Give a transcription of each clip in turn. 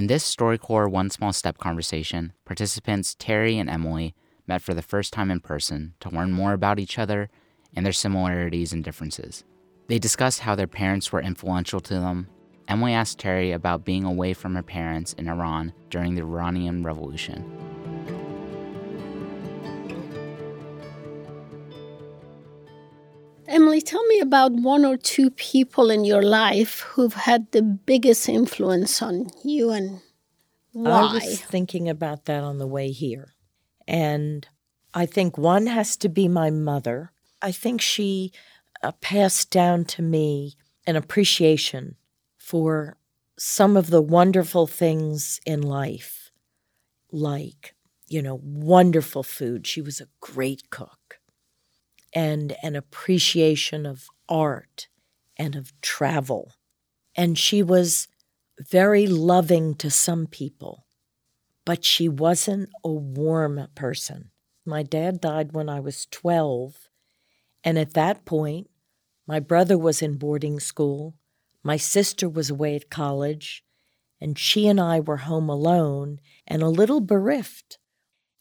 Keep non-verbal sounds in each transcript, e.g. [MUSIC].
In this StoryCorps One Small Step conversation, participants Terry and Emily met for the first time in person to learn more about each other and their similarities and differences. They discussed how their parents were influential to them. Emily asked Terry about being away from her parents in Iran during the Iranian Revolution. Emily, tell me about one or two people in your life who've had the biggest influence on you and why. I was thinking about that on the way here. And I think one has to be my mother. I think she uh, passed down to me an appreciation for some of the wonderful things in life, like, you know, wonderful food. She was a great cook and an appreciation of art and of travel. And she was very loving to some people, but she wasn't a warm person. My dad died when I was 12, and at that point, my brother was in boarding school, my sister was away at college, and she and I were home alone and a little bereft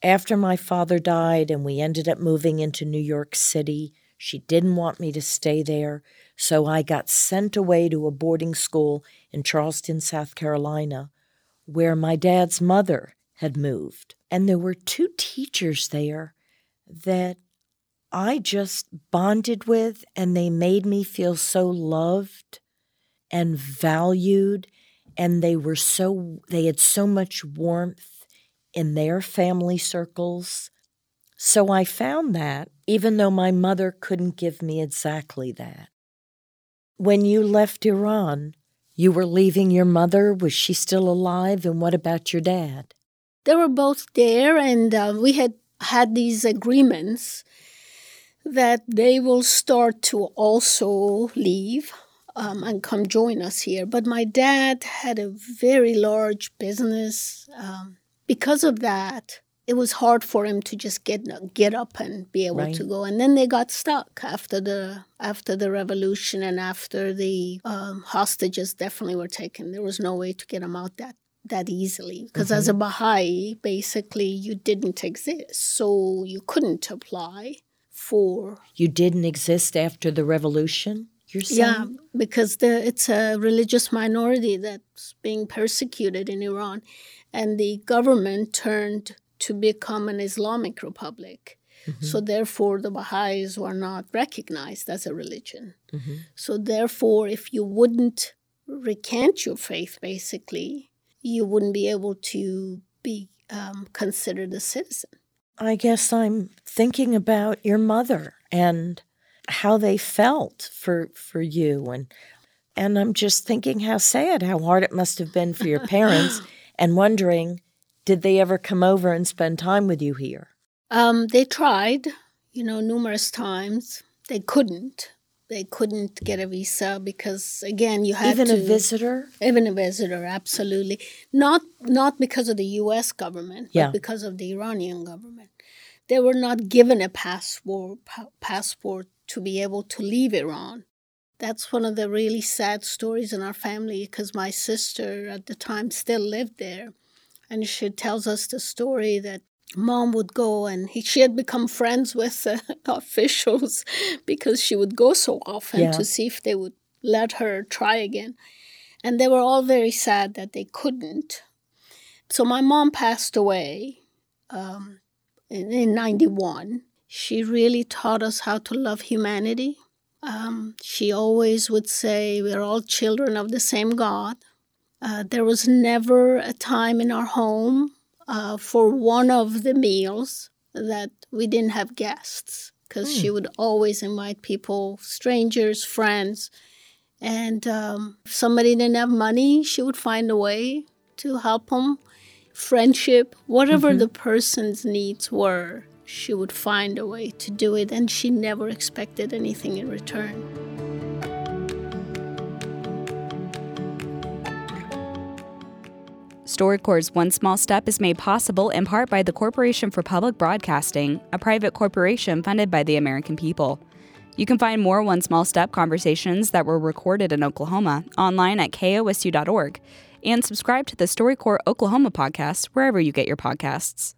after my father died and we ended up moving into New York City, she didn't want me to stay there, so I got sent away to a boarding school in Charleston, South Carolina, where my dad's mother had moved. And there were two teachers there that I just bonded with, and they made me feel so loved and valued. And they were so, they had so much warmth in their family circles. So I found that, even though my mother couldn't give me exactly that. When you left Iran, you were leaving your mother. Was she still alive? And what about your dad? They were both there, and uh, we had had these agreements that they will start to also leave um, and come join us here. But my dad had a very large business. Um, because of that, it was hard for him to just get get up and be able right. to go. And then they got stuck after the after the revolution and after the um, hostages definitely were taken. There was no way to get them out that that easily because mm-hmm. as a. Baha'i, basically you didn't exist, so you couldn't apply for. You didn't exist after the revolution. You're saying? Yeah, because the, it's a religious minority that's being persecuted in Iran and the government turned to become an Islamic republic. Mm-hmm. So therefore, the Baha'is were not recognized as a religion. Mm-hmm. So therefore, if you wouldn't recant your faith, basically, you wouldn't be able to be um, considered a citizen. I guess I'm thinking about your mother and how they felt for for you and and I'm just thinking how sad, how hard it must have been for your [LAUGHS] parents and wondering did they ever come over and spend time with you here? Um, they tried, you know, numerous times. They couldn't. They couldn't get a visa because, again, you had even to, a visitor. Even a visitor, absolutely. Not not because of the U.S. government, yeah. but because of the Iranian government. They were not given a passport passport to be able to leave Iran that's one of the really sad stories in our family because my sister at the time still lived there. And she tells us the story that mom would go and he, she had become friends with uh, [LAUGHS] officials [LAUGHS] because she would go so often yeah. to see if they would let her try again. And they were all very sad that they couldn't. So my mom passed away um, in, in 91. She really taught us how to love humanity um, she always would say, We're all children of the same God. Uh, there was never a time in our home uh, for one of the meals that we didn't have guests because mm. she hmm. would always invite people, strangers, friends. And um, if somebody didn't have money, she would find a way to help them. Friendship, whatever mm-hmm. the person's needs were, she would find a way to do it, and she never expected anything in return. StoryCorps' One Small Step is made possible in part by the Corporation for Public Broadcasting, a private corporation funded by the American people. You can find more One Small Step conversations that were recorded in Oklahoma online at kosu.org and subscribe to the StoryCorps Oklahoma podcast wherever you get your podcasts.